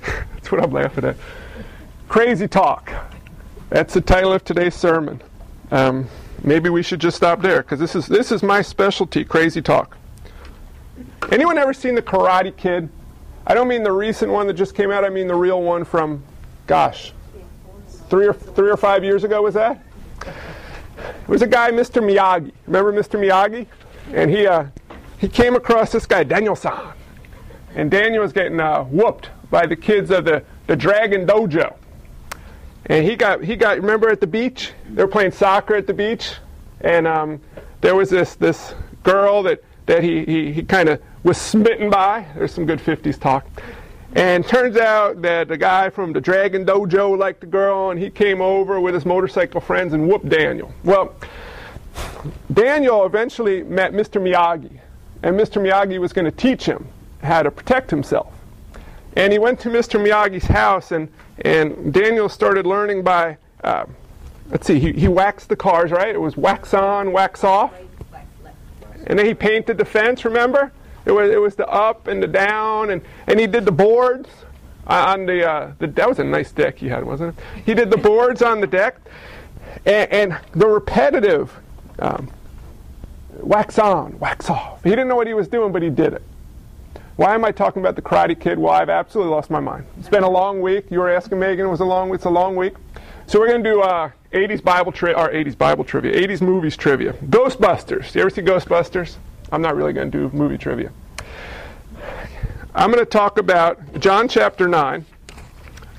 That's what I'm laughing at. Crazy talk. That's the title of today's sermon. Um, maybe we should just stop there because this is this is my specialty. Crazy talk. Anyone ever seen the Karate Kid? I don't mean the recent one that just came out. I mean the real one from, gosh, three or three or five years ago. Was that? It was a guy, Mr. Miyagi. Remember Mr. Miyagi? And he uh, he came across this guy, Daniel-san. And Daniel was getting uh, whooped by the kids of the, the Dragon Dojo. And he got, he got, remember at the beach? They were playing soccer at the beach. And um, there was this, this girl that, that he, he, he kind of was smitten by. There's some good 50s talk. And turns out that the guy from the Dragon Dojo liked the girl, and he came over with his motorcycle friends and whooped Daniel. Well, Daniel eventually met Mr. Miyagi, and Mr. Miyagi was going to teach him how to protect himself. And he went to Mr. Miyagi's house, and, and Daniel started learning by, uh, let's see, he, he waxed the cars, right? It was wax on, wax off. And then he painted the fence, remember? It was, it was the up and the down, and, and he did the boards on the, uh, the, that was a nice deck he had, wasn't it? He did the boards on the deck, and, and the repetitive um, wax on, wax off. He didn't know what he was doing, but he did it. Why am I talking about the Karate Kid? Well, I've absolutely lost my mind. It's been a long week. You were asking Megan, it was a long It's a long week. So we're going to do uh, 80s Bible trivia, or 80s Bible trivia, 80s movies trivia. Ghostbusters. You ever see Ghostbusters? I'm not really going to do movie trivia. I'm going to talk about John chapter 9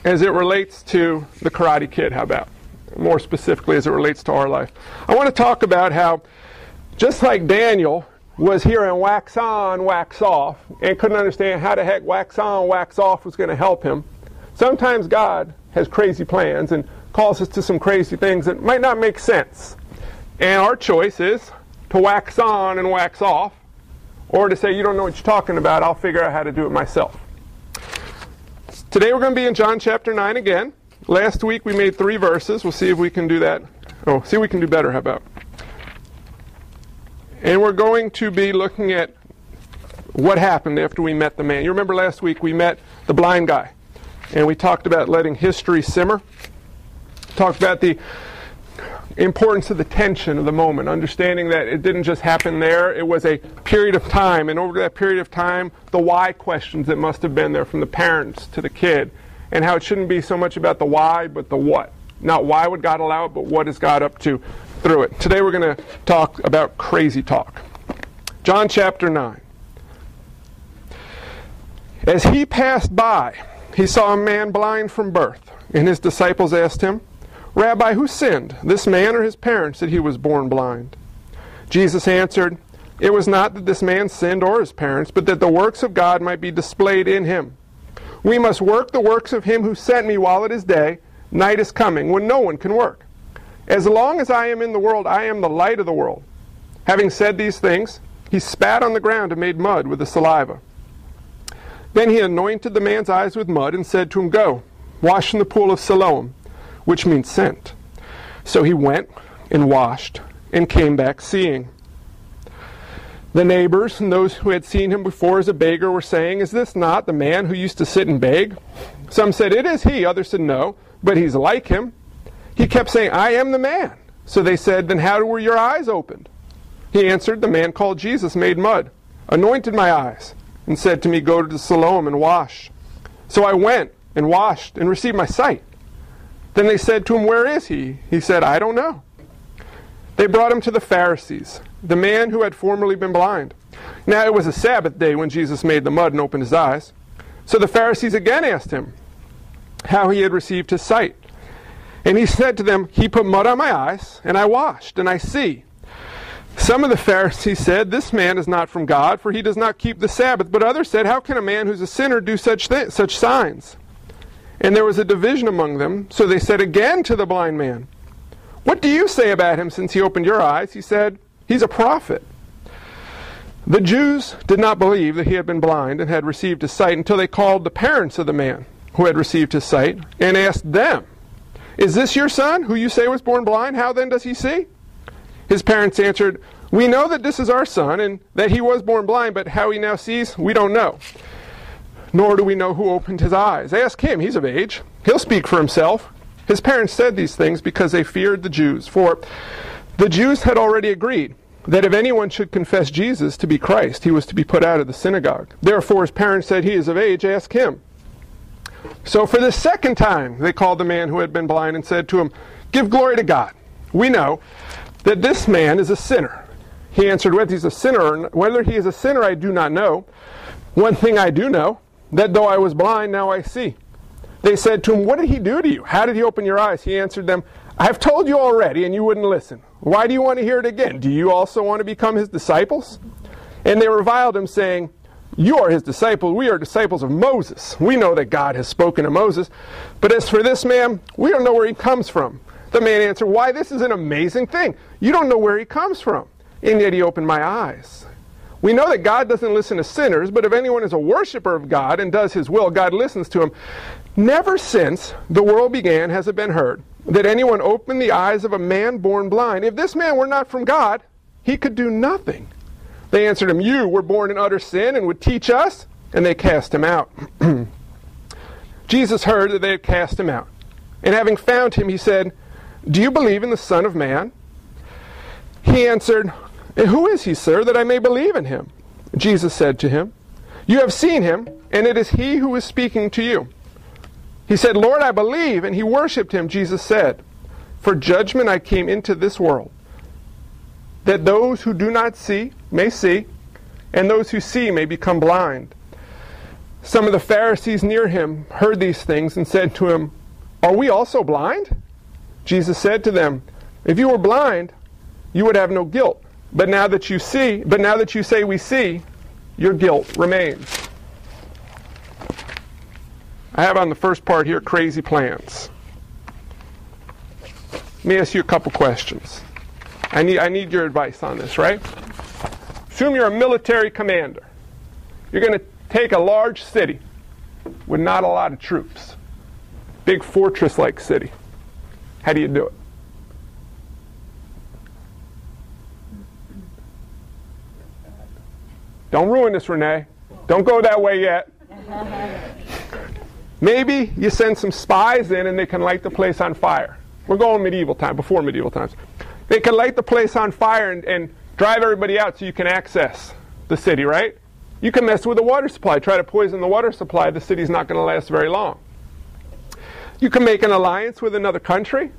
as it relates to the Karate Kid. How about? More specifically, as it relates to our life. I want to talk about how, just like Daniel, was hearing wax on, wax off, and couldn't understand how the heck wax on, wax off was going to help him. Sometimes God has crazy plans and calls us to some crazy things that might not make sense. And our choice is to wax on and wax off, or to say, you don't know what you're talking about, I'll figure out how to do it myself. Today we're going to be in John chapter 9 again. Last week we made three verses. We'll see if we can do that. Oh, see if we can do better. How about? And we're going to be looking at what happened after we met the man. You remember last week we met the blind guy, and we talked about letting history simmer. Talked about the importance of the tension of the moment, understanding that it didn't just happen there, it was a period of time, and over that period of time, the why questions that must have been there from the parents to the kid, and how it shouldn't be so much about the why, but the what. Not why would God allow it, but what is God up to through it. Today we're going to talk about crazy talk. John chapter 9. As he passed by, he saw a man blind from birth, and his disciples asked him, Rabbi, who sinned, this man or his parents, that he was born blind? Jesus answered, It was not that this man sinned or his parents, but that the works of God might be displayed in him. We must work the works of him who sent me while it is day. Night is coming when no one can work. As long as I am in the world, I am the light of the world. Having said these things, he spat on the ground and made mud with the saliva. Then he anointed the man's eyes with mud and said to him, Go, wash in the pool of Siloam, which means sent. So he went and washed and came back seeing. The neighbors and those who had seen him before as a beggar were saying, Is this not the man who used to sit and beg? Some said, It is he. Others said, No, but he's like him. He kept saying, I am the man. So they said, Then how were your eyes opened? He answered, The man called Jesus made mud, anointed my eyes, and said to me, Go to Siloam and wash. So I went and washed and received my sight. Then they said to him, Where is he? He said, I don't know. They brought him to the Pharisees, the man who had formerly been blind. Now it was a Sabbath day when Jesus made the mud and opened his eyes. So the Pharisees again asked him how he had received his sight. And he said to them, He put mud on my eyes, and I washed, and I see. Some of the Pharisees said, This man is not from God, for he does not keep the Sabbath. But others said, How can a man who's a sinner do such, th- such signs? And there was a division among them. So they said again to the blind man, What do you say about him since he opened your eyes? He said, He's a prophet. The Jews did not believe that he had been blind and had received his sight until they called the parents of the man who had received his sight and asked them, is this your son, who you say was born blind? How then does he see? His parents answered, We know that this is our son, and that he was born blind, but how he now sees, we don't know. nor do we know who opened his eyes. Ask him, he's of age. He'll speak for himself. His parents said these things because they feared the Jews. For the Jews had already agreed that if anyone should confess Jesus to be Christ, he was to be put out of the synagogue. Therefore, his parents said, He is of age, ask him. So, for the second time, they called the man who had been blind and said to him, Give glory to God. We know that this man is a sinner. He answered, Whether he's a sinner, whether he is a sinner, I do not know. One thing I do know, that though I was blind, now I see. They said to him, What did he do to you? How did he open your eyes? He answered them, I have told you already, and you wouldn't listen. Why do you want to hear it again? Do you also want to become his disciples? And they reviled him, saying, You are his disciple. We are disciples of Moses. We know that God has spoken to Moses. But as for this man, we don't know where he comes from. The man answered, Why, this is an amazing thing. You don't know where he comes from. And yet he opened my eyes. We know that God doesn't listen to sinners, but if anyone is a worshiper of God and does his will, God listens to him. Never since the world began has it been heard that anyone opened the eyes of a man born blind. If this man were not from God, he could do nothing. They answered him, You were born in utter sin and would teach us? And they cast him out. Jesus heard that they had cast him out. And having found him, he said, Do you believe in the Son of Man? He answered, Who is he, sir, that I may believe in him? Jesus said to him, You have seen him, and it is he who is speaking to you. He said, Lord, I believe. And he worshiped him. Jesus said, For judgment I came into this world, that those who do not see may see, and those who see may become blind. Some of the Pharisees near him heard these things and said to him, Are we also blind? Jesus said to them, If you were blind, you would have no guilt. But now that you see, but now that you say we see, your guilt remains. I have on the first part here crazy plans. Let me ask you a couple questions. I need, I need your advice on this, right? Assume you're a military commander. You're going to take a large city with not a lot of troops, big fortress like city. How do you do it? Don't ruin this, Renee. Don't go that way yet. Maybe you send some spies in and they can light the place on fire. We're going medieval time, before medieval times. They can light the place on fire and, and drive everybody out so you can access the city, right? You can mess with the water supply, try to poison the water supply, the city's not going to last very long. You can make an alliance with another country.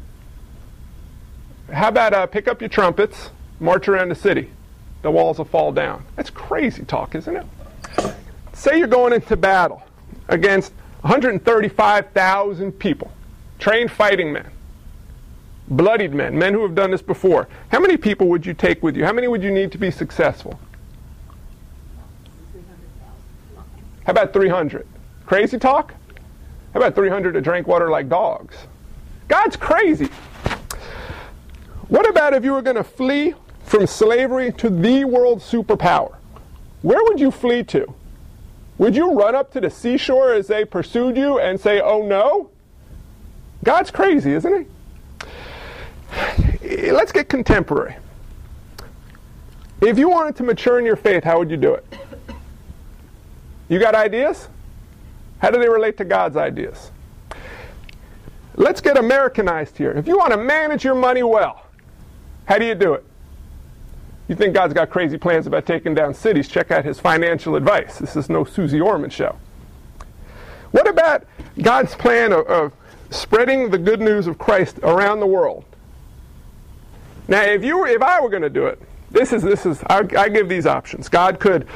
How about uh, pick up your trumpets, march around the city? The walls will fall down. That's crazy talk, isn't it? Say you're going into battle against 135,000 people, trained fighting men, bloodied men, men who have done this before. How many people would you take with you? How many would you need to be successful? How about 300? Crazy talk? How about 300 to drink water like dogs? God's crazy. What about if you were going to flee from slavery to the world superpower? Where would you flee to? Would you run up to the seashore as they pursued you and say, oh no? God's crazy, isn't he? Let's get contemporary. If you wanted to mature in your faith, how would you do it? You got ideas? How do they relate to God's ideas? Let's get Americanized here. If you want to manage your money well, how do you do it? You think God's got crazy plans about taking down cities? Check out his financial advice. This is no Susie Orman show. What about God's plan of, of spreading the good news of Christ around the world? Now, if you were, if I were going to do it, this is this is I, I give these options. God could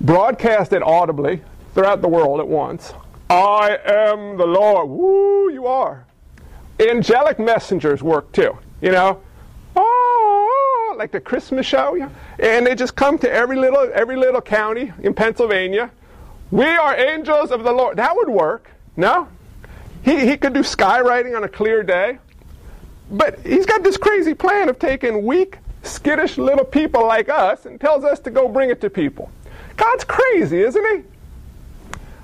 broadcast it audibly throughout the world at once. I am the Lord. Woo, you are. Angelic messengers work too. You know, oh, like the Christmas show, yeah? and they just come to every little every little county in Pennsylvania. We are angels of the Lord. That would work. No, he he could do skywriting on a clear day, but he's got this crazy plan of taking weak, skittish little people like us and tells us to go bring it to people. God's crazy, isn't he?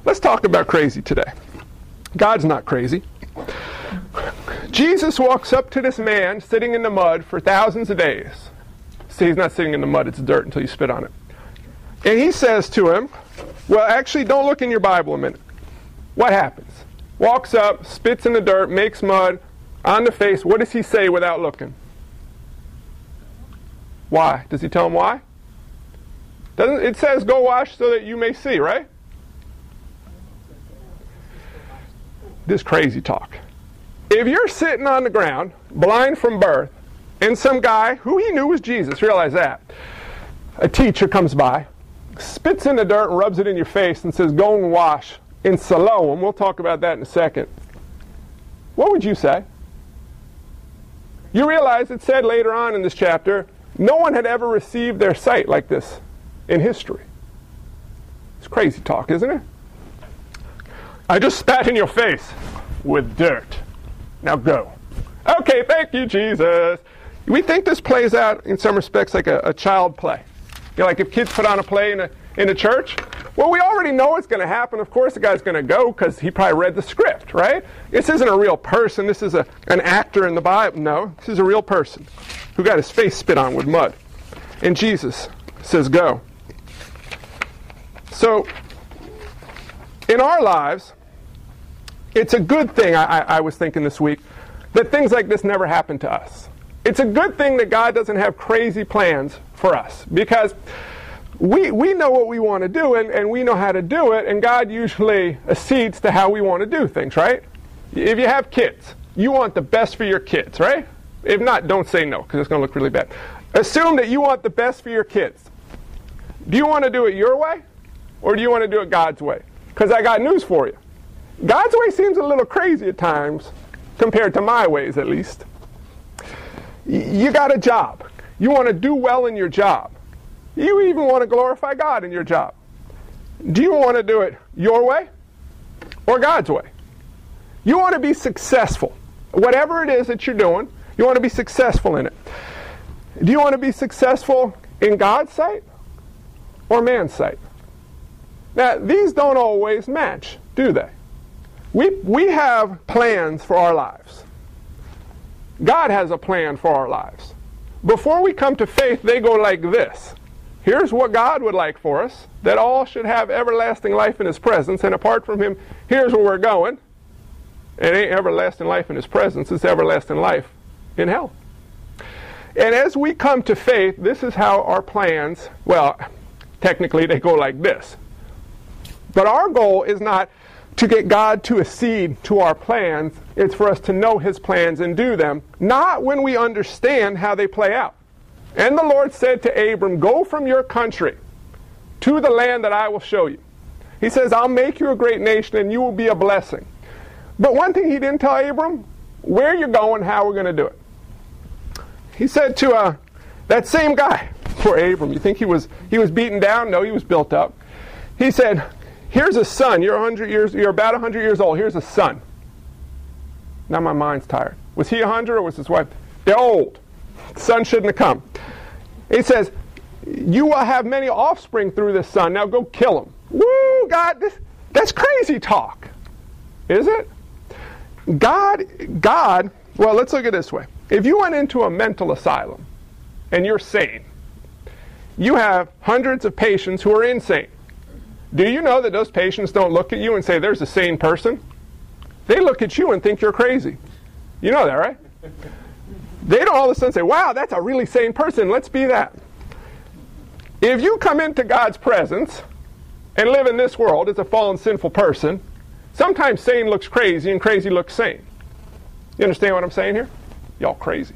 Let's talk about crazy today. God's not crazy. Jesus walks up to this man sitting in the mud for thousands of days See, he's not sitting in the mud, it's dirt until you spit on it. And he says to him, Well, actually, don't look in your Bible a minute. What happens? Walks up, spits in the dirt, makes mud on the face. What does he say without looking? Why? Does he tell him why? Doesn't it says go wash so that you may see, right? This crazy talk. If you're sitting on the ground, blind from birth, and some guy who he knew was Jesus, realize that, a teacher comes by, spits in the dirt and rubs it in your face and says, Go and wash in Siloam. We'll talk about that in a second. What would you say? You realize it said later on in this chapter, no one had ever received their sight like this in history. It's crazy talk, isn't it? I just spat in your face with dirt. Now go. Okay, thank you, Jesus. We think this plays out in some respects like a, a child play. You know, like if kids put on a play in a, in a church, well, we already know what's going to happen. Of course, the guy's going to go because he probably read the script, right? This isn't a real person. This is a, an actor in the Bible. No, this is a real person who got his face spit on with mud. And Jesus says, Go. So, in our lives, it's a good thing, I, I, was thinking this week, that things like this never happen to us. It's a good thing that God doesn't have crazy plans for us because we, we know what we want to do and, and we know how to do it, and God usually accedes to how we want to do things, right? If you have kids, you want the best for your kids, right? If not, don't say no because it's going to look really bad. Assume that you want the best for your kids. Do you want to do it your way or do you want to do it God's way? Because I got news for you. God's way seems a little crazy at times compared to my ways, at least. You got a job. You want to do well in your job. You even want to glorify God in your job. Do you want to do it your way or God's way? You want to be successful. Whatever it is that you're doing, you want to be successful in it. Do you want to be successful in God's sight or man's sight? Now, these don't always match, do they? We, we have plans for our lives. God has a plan for our lives. Before we come to faith, they go like this. Here's what God would like for us that all should have everlasting life in His presence, and apart from Him, here's where we're going. It ain't everlasting life in His presence, it's everlasting life in hell. And as we come to faith, this is how our plans, well, technically they go like this. But our goal is not to get God to accede to our plans, it's for us to know His plans and do them, not when we understand how they play out. And the Lord said to Abram, Go from your country to the land that I will show you. He says, I'll make you a great nation and you will be a blessing. But one thing he didn't tell Abram, where you're going, how we're going to do it. He said to uh, that same guy, poor Abram, you think he was, he was beaten down? No, he was built up. He said, Here's a son. You're 100 years. You're about 100 years old. Here's a son. Now my mind's tired. Was he 100 or was his wife? They're old. Son shouldn't have come. He says, "You will have many offspring through this son. Now go kill him." Woo, God, this, that's crazy talk, is it? God, God. Well, let's look at this way. If you went into a mental asylum and you're sane, you have hundreds of patients who are insane. Do you know that those patients don't look at you and say, there's a sane person? They look at you and think you're crazy. You know that, right? They don't all of a sudden say, wow, that's a really sane person. Let's be that. If you come into God's presence and live in this world as a fallen, sinful person, sometimes sane looks crazy and crazy looks sane. You understand what I'm saying here? Y'all crazy.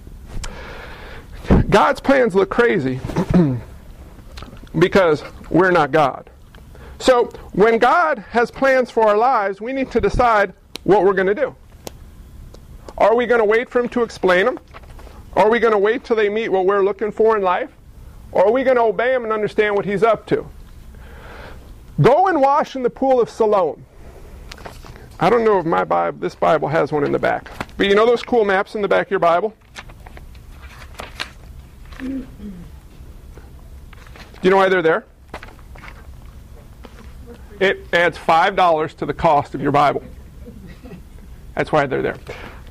God's plans look crazy because we're not God. So when God has plans for our lives, we need to decide what we're going to do. Are we going to wait for Him to explain them? Are we going to wait till they meet what we're looking for in life? Or are we going to obey Him and understand what He's up to? Go and wash in the pool of Siloam. I don't know if my Bible, this Bible has one in the back. But you know those cool maps in the back of your Bible? Do you know why they're there? it adds $5 to the cost of your Bible. That's why they're there.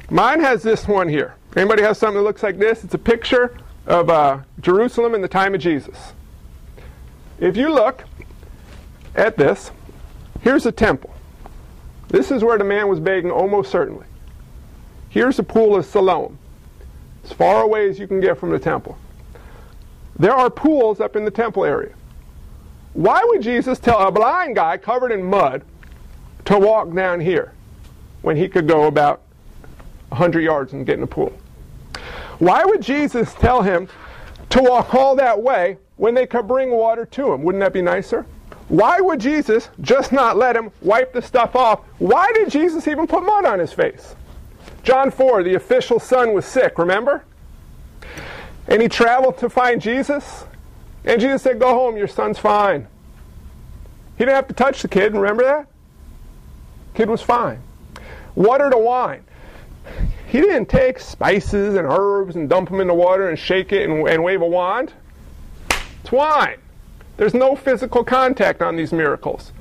Mine has this one here. Anybody has something that looks like this? It's a picture of uh, Jerusalem in the time of Jesus. If you look, at this. Here's a temple. This is where the man was begging almost certainly. Here's the pool of Siloam, as far away as you can get from the temple. There are pools up in the temple area. Why would Jesus tell a blind guy covered in mud to walk down here when he could go about 100 yards and get in a pool? Why would Jesus tell him to walk all that way when they could bring water to him? Wouldn't that be nicer? Why would Jesus just not let him wipe the stuff off? Why did Jesus even put mud on his face? John 4, the official son was sick, remember? And he traveled to find Jesus. And Jesus said, Go home, your son's fine. He didn't have to touch the kid, remember that? Kid was fine. Water to wine. He didn't take spices and herbs and dump them in the water and shake it and, and wave a wand. It's wine. There's no physical contact on these miracles.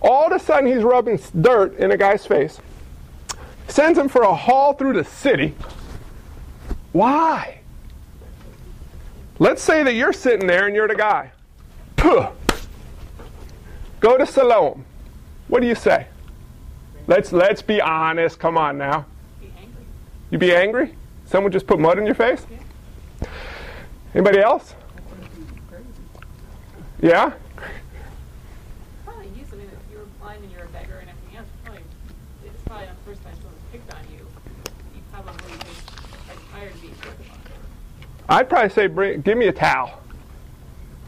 All of a sudden, he's rubbing dirt in a guy's face, sends him for a haul through the city. Why? Let's say that you're sitting there and you're the guy. Puh. Go to Siloam. What do you say? Let's let's be honest. Come on now. You be angry? Someone just put mud in your face? Anybody else? Yeah? Probably you, I mean, if you're blind and you're a beggar and everything else, probably, it's probably the first time picked on you. You probably just are tired of being picked on. I'd probably say, bring, give me a towel.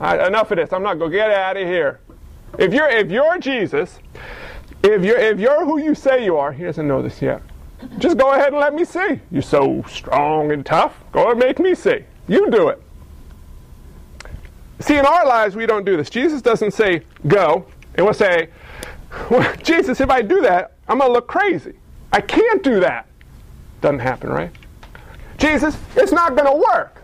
Enough of this. I'm not going to get out of here. If you're, if you're Jesus, if you're, if you're who you say you are, he doesn't know this yet. Just go ahead and let me see. You're so strong and tough. Go and make me see. You do it. See, in our lives, we don't do this. Jesus doesn't say, go, and we'll say, well, Jesus, if I do that, I'm going to look crazy. I can't do that. Doesn't happen, right? Jesus, it's not going to work.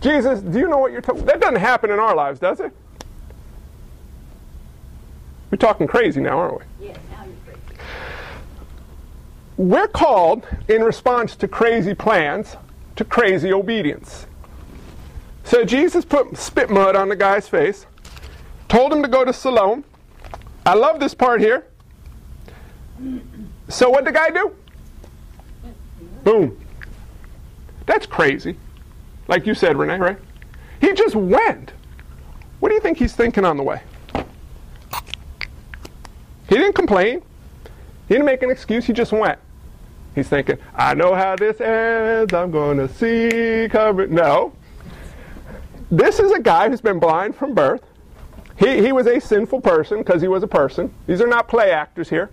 Jesus, do you know what you're talking That doesn't happen in our lives, does it? We're talking crazy now, aren't we? Free. We're called, in response to crazy plans, to crazy obedience. So Jesus put spit mud on the guy's face, told him to go to Siloam. I love this part here. So what did the guy do? Boom. That's crazy. Like you said, Renee, right? He just went. What do you think he's thinking on the way? He didn't complain. He didn't make an excuse. He just went. He's thinking, I know how this ends. I'm going to see covered. No. This is a guy who's been blind from birth. He, he was a sinful person because he was a person. These are not play actors here.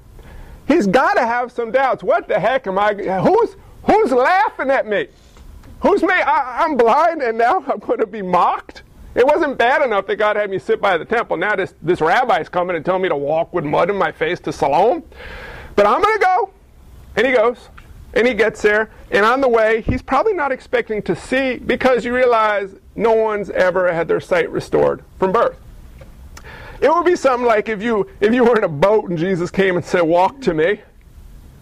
He's got to have some doubts. What the heck am I? Who's who's laughing at me? Who's me? I, I'm blind and now I'm going to be mocked. It wasn't bad enough that God had me sit by the temple. Now this this rabbi's coming and telling me to walk with mud in my face to Siloam. But I'm going to go. And he goes. And he gets there. And on the way, he's probably not expecting to see because you realize no one's ever had their sight restored from birth. It would be something like if you if you were in a boat and Jesus came and said, "Walk to me."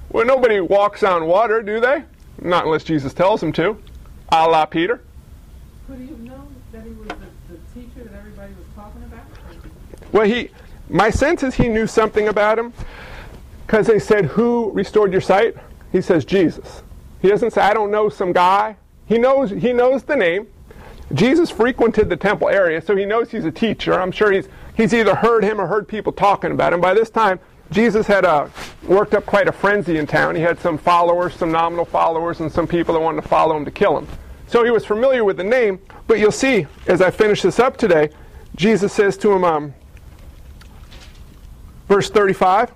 Well, nobody walks on water, do they? Not unless Jesus tells them to. A la Peter. Could he have known that he was the, the teacher that everybody was talking about? Well, he. My sense is he knew something about him because they said, "Who restored your sight?" He says, "Jesus." He doesn't say, "I don't know some guy." He knows. He knows the name. Jesus frequented the temple area, so he knows he's a teacher. I'm sure he's he's either heard him or heard people talking about him. By this time, Jesus had uh, worked up quite a frenzy in town. He had some followers, some nominal followers, and some people that wanted to follow him to kill him. So he was familiar with the name. But you'll see as I finish this up today, Jesus says to him, um, verse 35.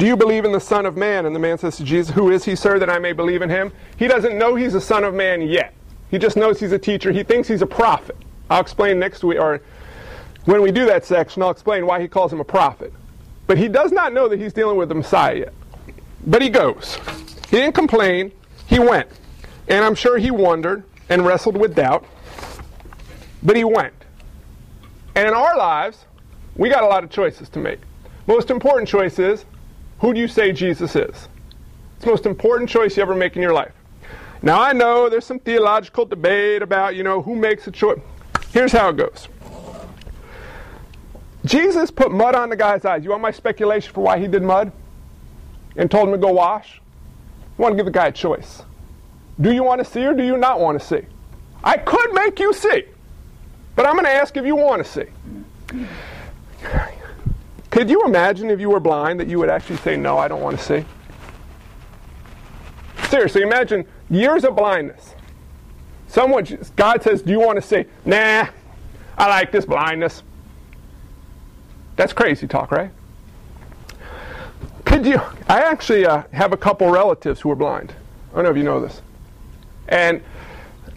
Do you believe in the Son of Man? And the man says to Jesus, Who is he, sir, that I may believe in him? He doesn't know he's a Son of Man yet. He just knows he's a teacher. He thinks he's a prophet. I'll explain next week, or when we do that section, I'll explain why he calls him a prophet. But he does not know that he's dealing with the Messiah yet. But he goes. He didn't complain. He went. And I'm sure he wondered and wrestled with doubt. But he went. And in our lives, we got a lot of choices to make. Most important choice is who do you say Jesus is? It's the most important choice you ever make in your life. Now I know there's some theological debate about, you know, who makes a choice. Here's how it goes. Jesus put mud on the guy's eyes. You want my speculation for why he did mud? And told him to go wash? I want to give the guy a choice. Do you want to see or do you not want to see? I could make you see, but I'm going to ask if you want to see. Could you imagine if you were blind that you would actually say, No, I don't want to see? Seriously, imagine years of blindness. Someone, God says, Do you want to see? Nah, I like this blindness. That's crazy talk, right? Could you? I actually uh, have a couple relatives who are blind. I don't know if you know this. And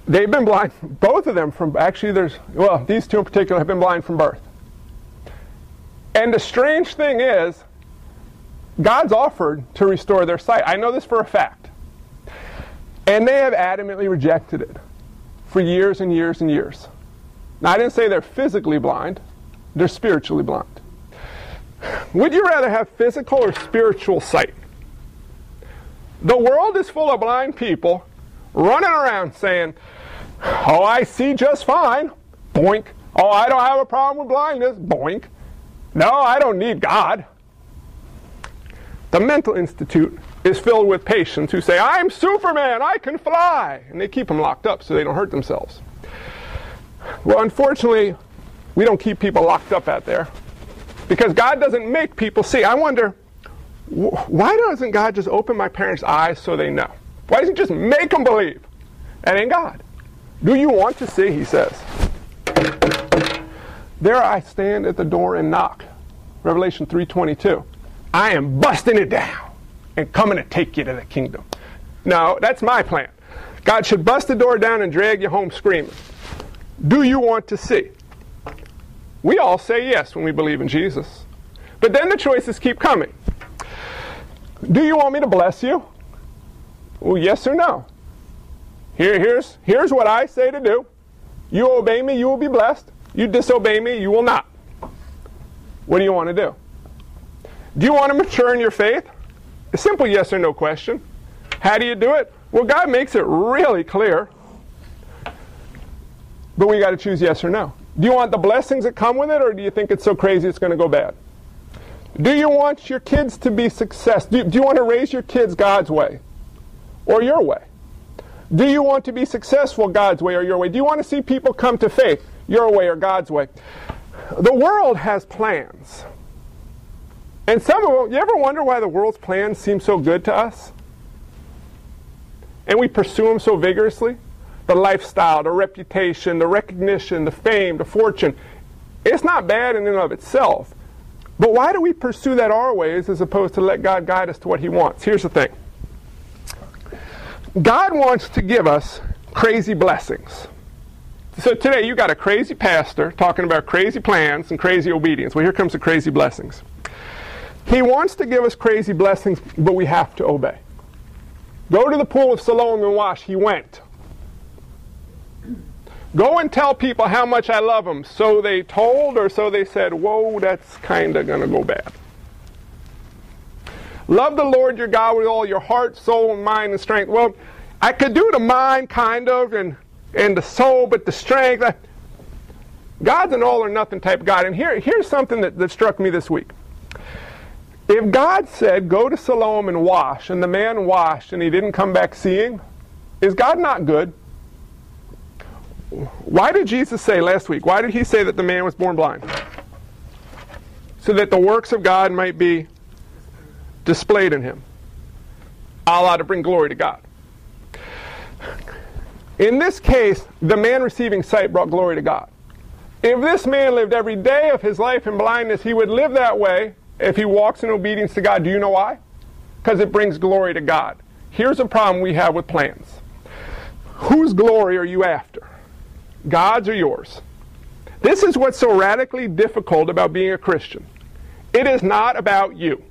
they've been blind, both of them from, actually, there's, well, these two in particular have been blind from birth. And the strange thing is, God's offered to restore their sight. I know this for a fact. And they have adamantly rejected it for years and years and years. Now, I didn't say they're physically blind, they're spiritually blind. Would you rather have physical or spiritual sight? The world is full of blind people running around saying, Oh, I see just fine. Boink. Oh, I don't have a problem with blindness. Boink. No, I don't need God. The mental institute is filled with patients who say, I'm Superman, I can fly. And they keep them locked up so they don't hurt themselves. Well, unfortunately, we don't keep people locked up out there because God doesn't make people see. I wonder, why doesn't God just open my parents' eyes so they know? Why doesn't he just make them believe? That ain't God. Do you want to see? He says. There I stand at the door and knock. Revelation 3:22. I am busting it down and coming to take you to the kingdom. Now, that's my plan. God should bust the door down and drag you home screaming. Do you want to see? We all say yes when we believe in Jesus. But then the choices keep coming. Do you want me to bless you? Well, yes or no. Here, here's, here's what I say to do. You obey me, you will be blessed. You disobey me, you will not. What do you want to do? Do you want to mature in your faith? A simple yes or no question. How do you do it? Well, God makes it really clear. But we got to choose yes or no. Do you want the blessings that come with it, or do you think it's so crazy it's going to go bad? Do you want your kids to be successful? Do, do you want to raise your kids God's way or your way? Do you want to be successful God's way or your way? Do you want to see people come to faith your way or God's way? The world has plans. And some of them, you ever wonder why the world's plans seem so good to us? And we pursue them so vigorously? The lifestyle, the reputation, the recognition, the fame, the fortune. It's not bad in and of itself. But why do we pursue that our ways as opposed to let God guide us to what He wants? Here's the thing God wants to give us crazy blessings. So today you got a crazy pastor talking about crazy plans and crazy obedience. Well, here comes the crazy blessings. He wants to give us crazy blessings, but we have to obey. Go to the pool of Siloam and wash. He went. Go and tell people how much I love them. So they told, or so they said, Whoa, that's kind of going to go bad. Love the Lord your God with all your heart, soul, and mind and strength. Well, I could do the mind kind of and, and the soul, but the strength. God's an all or nothing type God. And here, here's something that, that struck me this week. If God said, Go to Siloam and wash, and the man washed and he didn't come back seeing, is God not good? Why did Jesus say last week, why did he say that the man was born blind? So that the works of God might be displayed in him. Allah to bring glory to God. In this case, the man receiving sight brought glory to God. If this man lived every day of his life in blindness, he would live that way if he walks in obedience to God. Do you know why? Because it brings glory to God. Here's a problem we have with plans. Whose glory are you after? God's or yours? This is what's so radically difficult about being a Christian. It is not about you.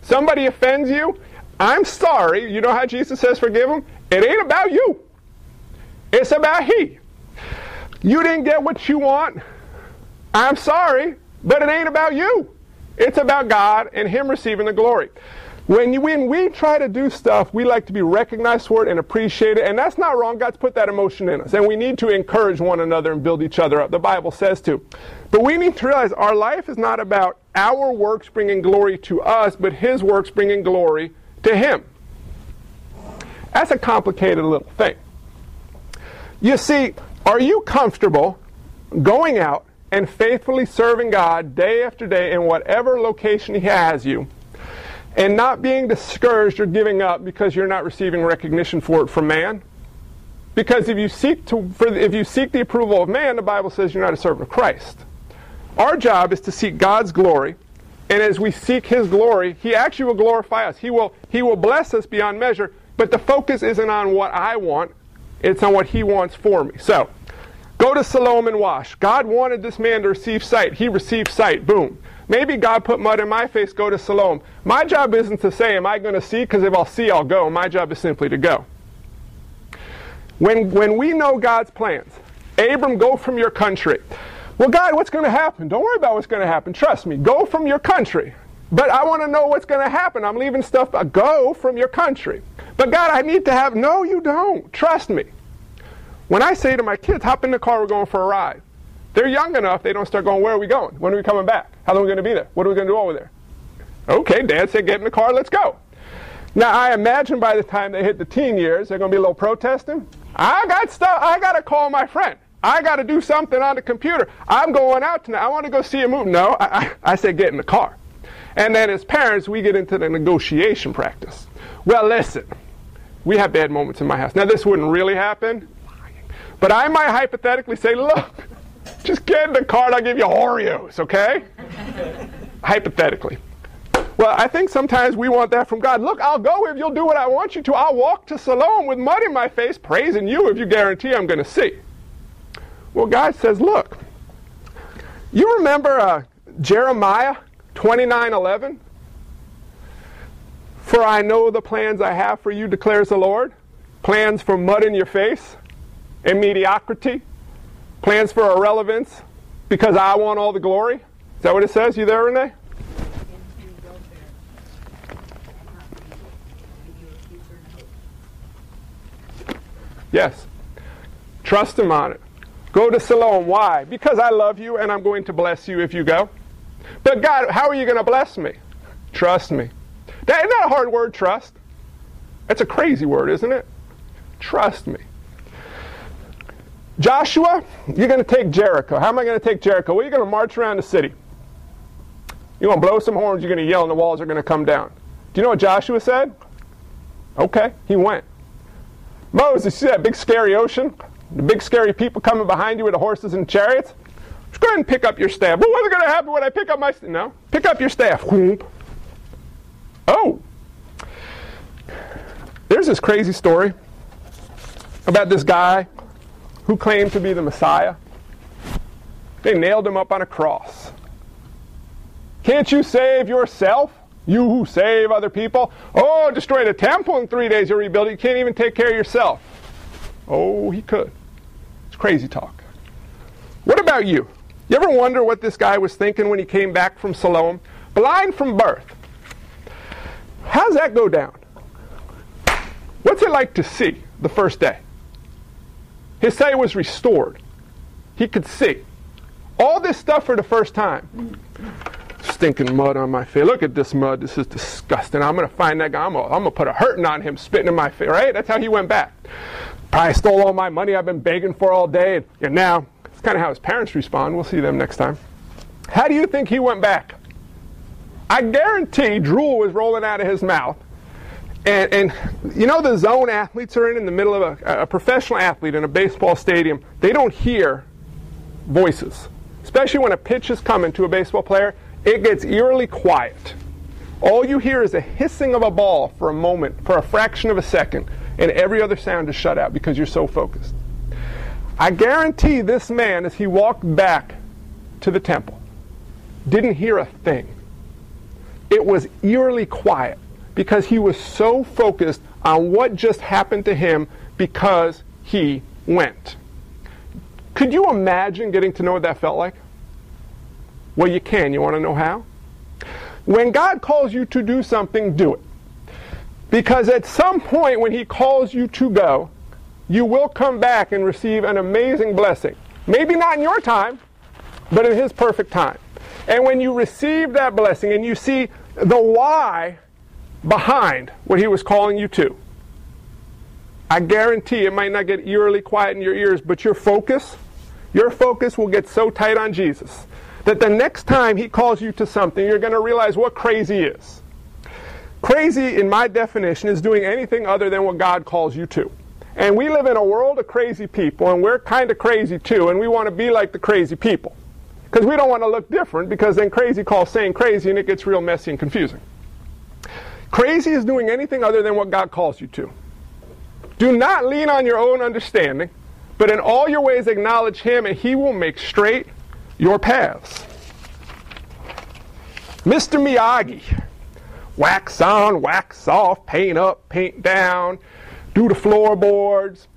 Somebody offends you, I'm sorry. You know how Jesus says forgive them? It ain't about you. It's about he. You didn't get what you want. I'm sorry, but it ain't about you. It's about God and him receiving the glory. When, you, when we try to do stuff, we like to be recognized for it and appreciated, and that's not wrong. God's put that emotion in us, and we need to encourage one another and build each other up. The Bible says to. But we need to realize our life is not about our works bringing glory to us, but His works bringing glory to Him. That's a complicated little thing. You see, are you comfortable going out and faithfully serving God day after day in whatever location He has you? and not being discouraged or giving up because you're not receiving recognition for it from man. Because if you seek to, for, if you seek the approval of man, the Bible says you're not a servant of Christ. Our job is to seek God's glory, and as we seek His glory, He actually will glorify us. He will, He will bless us beyond measure. But the focus isn't on what I want; it's on what He wants for me. So, go to Siloam and wash. God wanted this man to receive sight. He received sight. Boom. Maybe God put mud in my face, go to Siloam. My job isn't to say, Am I going to see? Because if I'll see, I'll go. My job is simply to go. When, when we know God's plans, Abram, go from your country. Well, God, what's going to happen? Don't worry about what's going to happen. Trust me. Go from your country. But I want to know what's going to happen. I'm leaving stuff. Go from your country. But God, I need to have. No, you don't. Trust me. When I say to my kids, hop in the car, we're going for a ride. They're young enough, they don't start going, where are we going? When are we coming back? How long are we going to be there? What are we going to do over there? Okay, Dad said, get in the car, let's go. Now, I imagine by the time they hit the teen years, they're going to be a little protesting. I got stuff, I got to call my friend. I got to do something on the computer. I'm going out tonight. I want to go see a movie. No, I, I, I said, get in the car. And then as parents, we get into the negotiation practice. Well, listen, we have bad moments in my house. Now, this wouldn't really happen, but I might hypothetically say, look, just get in the car and I'll give you Oreos, okay? Hypothetically. Well, I think sometimes we want that from God. Look, I'll go if you'll do what I want you to. I'll walk to Siloam with mud in my face, praising you if you guarantee I'm going to see. Well, God says, look, you remember uh, Jeremiah 29:11? For I know the plans I have for you, declares the Lord. Plans for mud in your face and mediocrity Plans for irrelevance because I want all the glory? Is that what it says? You there, Renee? Yes. Trust him on it. Go to Siloam. Why? Because I love you and I'm going to bless you if you go. But God, how are you going to bless me? Trust me. That, isn't that a hard word, trust? That's a crazy word, isn't it? Trust me. Joshua, you're going to take Jericho. How am I going to take Jericho? Well, you're going to march around the city. You're going to blow some horns. You're going to yell, and the walls are going to come down. Do you know what Joshua said? Okay, he went. Moses, see that big scary ocean? The big scary people coming behind you with the horses and chariots? Just go ahead and pick up your staff. But what's going to happen when I pick up my staff? No, pick up your staff. Oh. There's this crazy story about this guy who claimed to be the Messiah. They nailed him up on a cross. Can't you save yourself? You who save other people? Oh, destroy the temple in three days, you rebuild it. You can't even take care of yourself. Oh, he could. It's crazy talk. What about you? You ever wonder what this guy was thinking when he came back from Siloam? Blind from birth. How's that go down? What's it like to see the first day? His sight was restored. He could see. All this stuff for the first time. Stinking mud on my face. Look at this mud. This is disgusting. I'm going to find that guy. I'm going to put a hurting on him, spitting in my face. Right? That's how he went back. Probably stole all my money I've been begging for all day. And, now, it's kind of how his parents respond. We'll see them next time. How do you think he went back? I guarantee drool was rolling out of his mouth. And, and, you know the zone athletes are in in the middle of a, a, professional athlete in a baseball stadium. They don't hear voices, especially when a pitch is coming to a baseball player. It gets eerily quiet. All you hear is a hissing of a ball for a moment, for a fraction of a second, and every other sound is shut out because you're so focused. I guarantee this man, as he walked back to the temple, didn't hear a thing. It was eerily quiet because he was so focused on what just happened to him because he went. Could you imagine getting to know what that felt like? Well, you can. You want to know how? When God calls you to do something, do it. Because at some point when He calls you to go, you will come back and receive an amazing blessing. Maybe not in your time, but in His perfect time. And when you receive that blessing and you see the why behind what He was calling you to, I guarantee it might not get eerily quiet in your ears, but your focus, your focus will get so tight on Jesus that the next time He calls you to something, you're going to realize what crazy is. Crazy, in my definition, is doing anything other than what God calls you to. And we live in a world of crazy people, and we're kind of crazy too, and we want to be like the crazy people. Because we don't want to look different, because then crazy calls saying crazy, and it gets real messy and confusing. Crazy is doing anything other than what God calls you to. Do not lean on your own understanding, but in all your ways acknowledge Him, and He will make straight your paths. Mr. Miyagi, wax on, wax off, paint up, paint down, do the floorboards.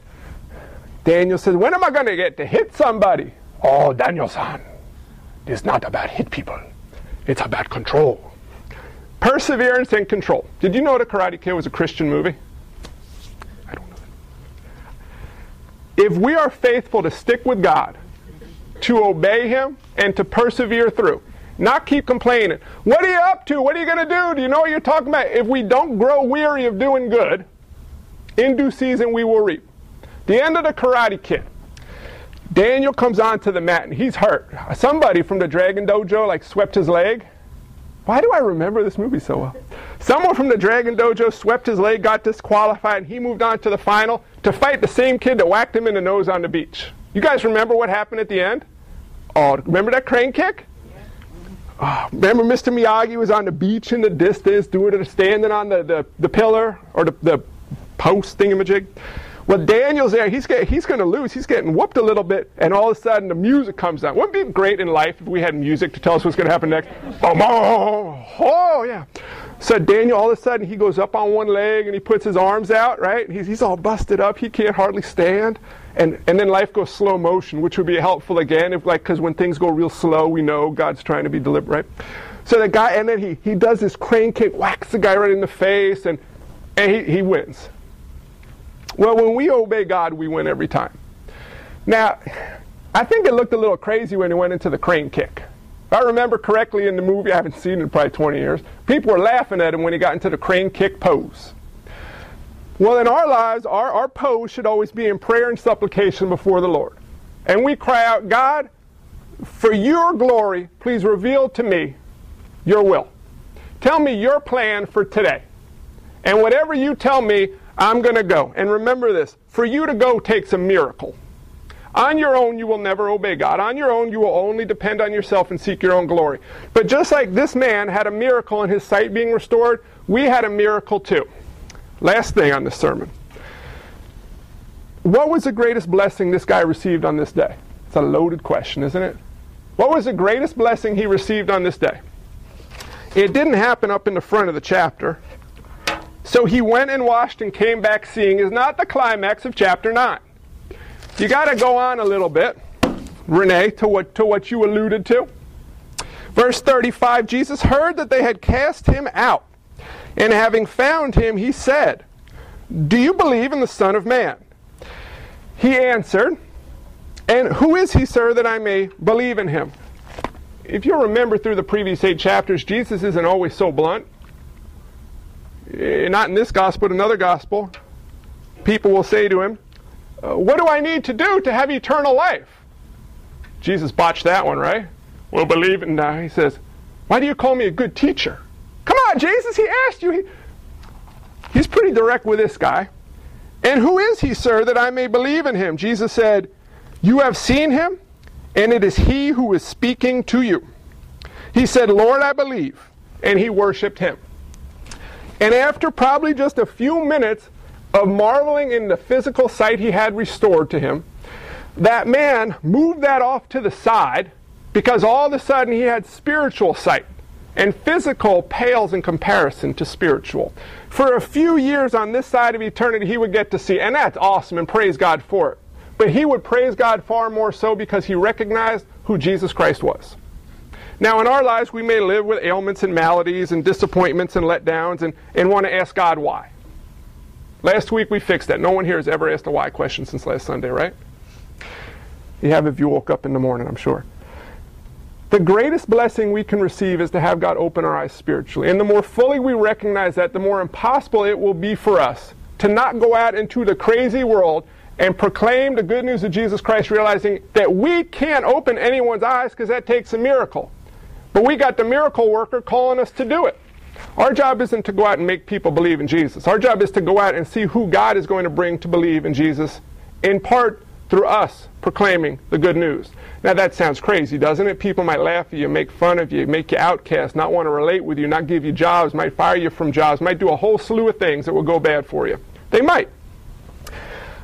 Daniel says, When am I going to get to hit somebody? Oh, Daniel san, it's not about hit people, it's about control. Perseverance and control. Did you know The Karate Kid was a Christian movie? I don't know. If we are faithful to stick with God, to obey Him, and to persevere through, not keep complaining. What are you up to? What are you going to do? Do you know what you're talking about? If we don't grow weary of doing good, in due season we will reap. The end of the Karate Kid. Daniel comes onto the mat and he's hurt. Somebody from the Dragon Dojo like swept his leg. Why do I remember this movie so well? Someone from the Dragon Dojo swept his leg, got disqualified, and he moved on to the final to fight the same kid that whacked him in the nose on the beach. You guys remember what happened at the end? Oh, remember that crane kick? Oh, remember Mr. Miyagi was on the beach in the distance, doing it, standing on the, the, the pillar or the, the post thingamajig. Well, Daniel's there. He's get, he's going to lose. He's getting whooped a little bit, and all of a sudden the music comes on. Wouldn't be great in life if we had music to tell us what's going to happen next? Oh, Boom, oh oh, oh, oh, yeah. So Daniel, all of a sudden, he goes up on one leg and he puts his arms out. Right? He's, he's all busted up. He can't hardly stand. And and then life goes slow motion, which would be helpful again, if like because when things go real slow, we know God's trying to be deliberate. Right? So the guy, and then he he does this crane kick, whacks the guy right in the face, and and he, he wins. Well, when we obey God, we win every time. Now, I think it looked a little crazy when he went into the crane kick. If I remember correctly in the movie, I haven't seen it in probably 20 years, people were laughing at him when he got into the crane kick pose. Well, in our lives, our, our pose should always be in prayer and supplication before the Lord. And we cry out, God, for your glory, please reveal to me your will. Tell me your plan for today. And whatever you tell me, I'm going to go. And remember this for you to go takes a miracle. On your own, you will never obey God. On your own, you will only depend on yourself and seek your own glory. But just like this man had a miracle in his sight being restored, we had a miracle too. Last thing on this sermon. What was the greatest blessing this guy received on this day? It's a loaded question, isn't it? What was the greatest blessing he received on this day? It didn't happen up in the front of the chapter. So he went and washed and came back seeing is not the climax of chapter 9. You got to go on a little bit, Renee, to what, to what you alluded to. Verse 35 Jesus heard that they had cast him out. And having found him, he said, Do you believe in the Son of Man? He answered, And who is he, sir, that I may believe in him? If you remember through the previous eight chapters, Jesus isn't always so blunt. Eh, not in this gospel, but another gospel. People will say to him, uh, What do I need to do to have eternal life? Jesus botched that one, right? Well, believe it. Now he says, Why do you call me a good teacher? Come on, Jesus, he asked you. He, he's pretty direct with this guy. And who is he, sir, that I may believe in him? Jesus said, You have seen him, and it is he who is speaking to you. He said, Lord, I believe. And he worshiped him. And after probably just a few minutes of marveling in the physical sight he had restored to him, that man moved that off to the side because all of a sudden he had spiritual sight. And physical pales in comparison to spiritual. For a few years on this side of eternity, he would get to see, and that's awesome, and praise God for it. But he would praise God far more so because he recognized who Jesus Christ was. Now, in our lives, we may live with ailments and maladies and disappointments and letdowns and, and want to ask God why. Last week we fixed that. No one here has ever asked a why question since last Sunday, right? You have if you woke up in the morning, I'm sure. The greatest blessing we can receive is to have God open our eyes spiritually. And the more fully we recognize that, the more impossible it will be for us to not go out into the crazy world and proclaim the good news of Jesus Christ, realizing that we can't open anyone's eyes because that takes a miracle. But we got the miracle worker calling us to do it. Our job isn't to go out and make people believe in Jesus. Our job is to go out and see who God is going to bring to believe in Jesus, in part through us proclaiming the good news. Now that sounds crazy, doesn't it? People might laugh at you, make fun of you, make you outcast, not want to relate with you, not give you jobs, might fire you from jobs, might do a whole slew of things that will go bad for you. They might.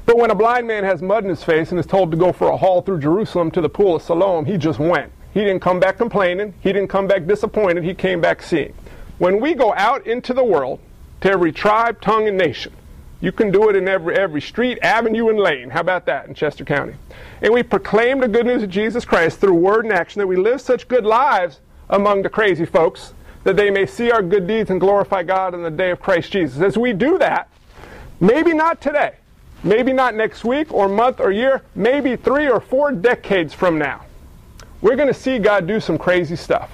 But when a blind man has mud in his face and is told to go for a haul through Jerusalem to the pool of Siloam, he just went. He didn't come back complaining. He didn't come back disappointed. He came back seeing. When we go out into the world, to every tribe, tongue, and nation, you can do it in every, every street, avenue, and lane. How about that in Chester County? And we proclaim the good news of Jesus Christ through word and action that we live such good lives among the crazy folks that they may see our good deeds and glorify God in the day of Christ Jesus. As we do that, maybe not today, maybe not next week or month or year, maybe three or four decades from now, we're going to see God do some crazy stuff.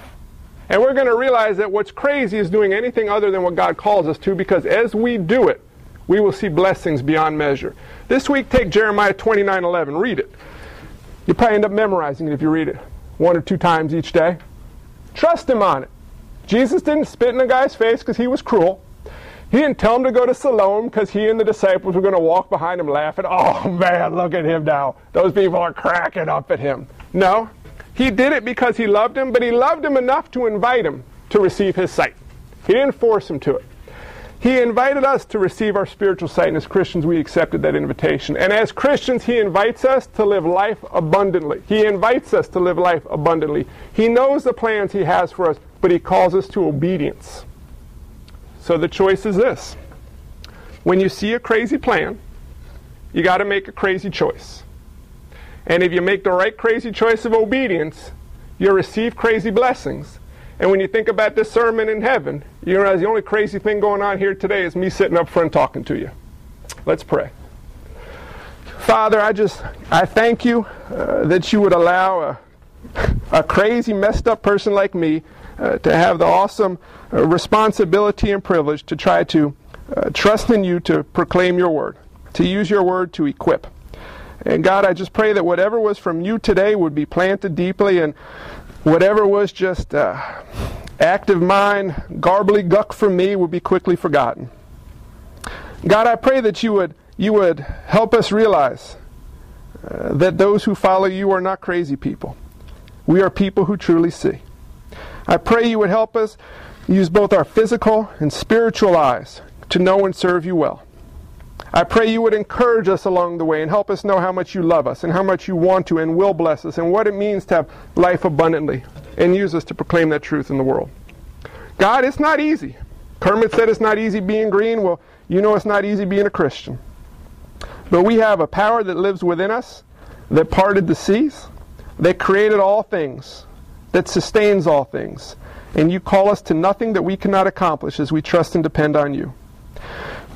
And we're going to realize that what's crazy is doing anything other than what God calls us to because as we do it, we will see blessings beyond measure. This week, take Jeremiah 29 11. Read it. You probably end up memorizing it if you read it one or two times each day. Trust Him on it. Jesus didn't spit in the guy's face because he was cruel. He didn't tell him to go to Siloam because he and the disciples were going to walk behind him laughing. Oh man, look at him now. Those people are cracking up at him. No, he did it because he loved him, but he loved him enough to invite him to receive his sight. He didn't force him to it. He invited us to receive our spiritual sight, and as Christians, we accepted that invitation. And as Christians, He invites us to live life abundantly. He invites us to live life abundantly. He knows the plans He has for us, but He calls us to obedience. So the choice is this when you see a crazy plan, you got to make a crazy choice. And if you make the right crazy choice of obedience, you'll receive crazy blessings. And when you think about this sermon in heaven, you realize the only crazy thing going on here today is me sitting up front talking to you. Let's pray. Father, I just I thank you uh, that you would allow a, a crazy, messed up person like me uh, to have the awesome uh, responsibility and privilege to try to uh, trust in you to proclaim your word, to use your word to equip. And God, I just pray that whatever was from you today would be planted deeply and whatever was just uh, active mind, garbly guck from me would be quickly forgotten. God, I pray that you would, you would help us realize uh, that those who follow you are not crazy people. We are people who truly see. I pray you would help us use both our physical and spiritual eyes to know and serve you well. I pray you would encourage us along the way and help us know how much you love us and how much you want to and will bless us and what it means to have life abundantly and use us to proclaim that truth in the world. God, it's not easy. Kermit said it's not easy being green. Well, you know it's not easy being a Christian. But we have a power that lives within us, that parted the seas, that created all things, that sustains all things. And you call us to nothing that we cannot accomplish as we trust and depend on you.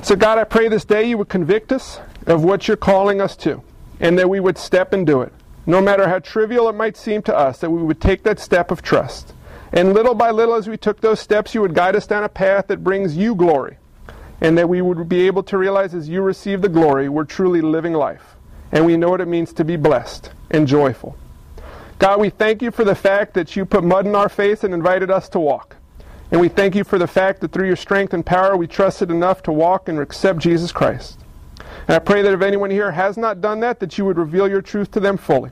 So, God, I pray this day you would convict us of what you're calling us to, and that we would step and do it. No matter how trivial it might seem to us, that we would take that step of trust. And little by little, as we took those steps, you would guide us down a path that brings you glory. And that we would be able to realize as you receive the glory, we're truly living life. And we know what it means to be blessed and joyful. God, we thank you for the fact that you put mud in our face and invited us to walk. And we thank you for the fact that through your strength and power, we trusted enough to walk and accept Jesus Christ. And I pray that if anyone here has not done that, that you would reveal your truth to them fully,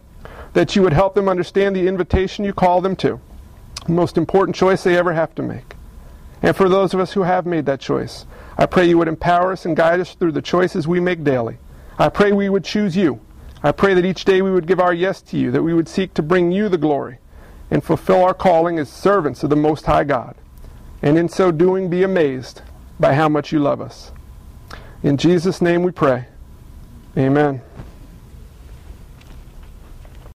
that you would help them understand the invitation you call them to, the most important choice they ever have to make. And for those of us who have made that choice, I pray you would empower us and guide us through the choices we make daily. I pray we would choose you. I pray that each day we would give our yes to you, that we would seek to bring you the glory and fulfill our calling as servants of the Most High God and in so doing be amazed by how much you love us. In Jesus' name we pray. Amen.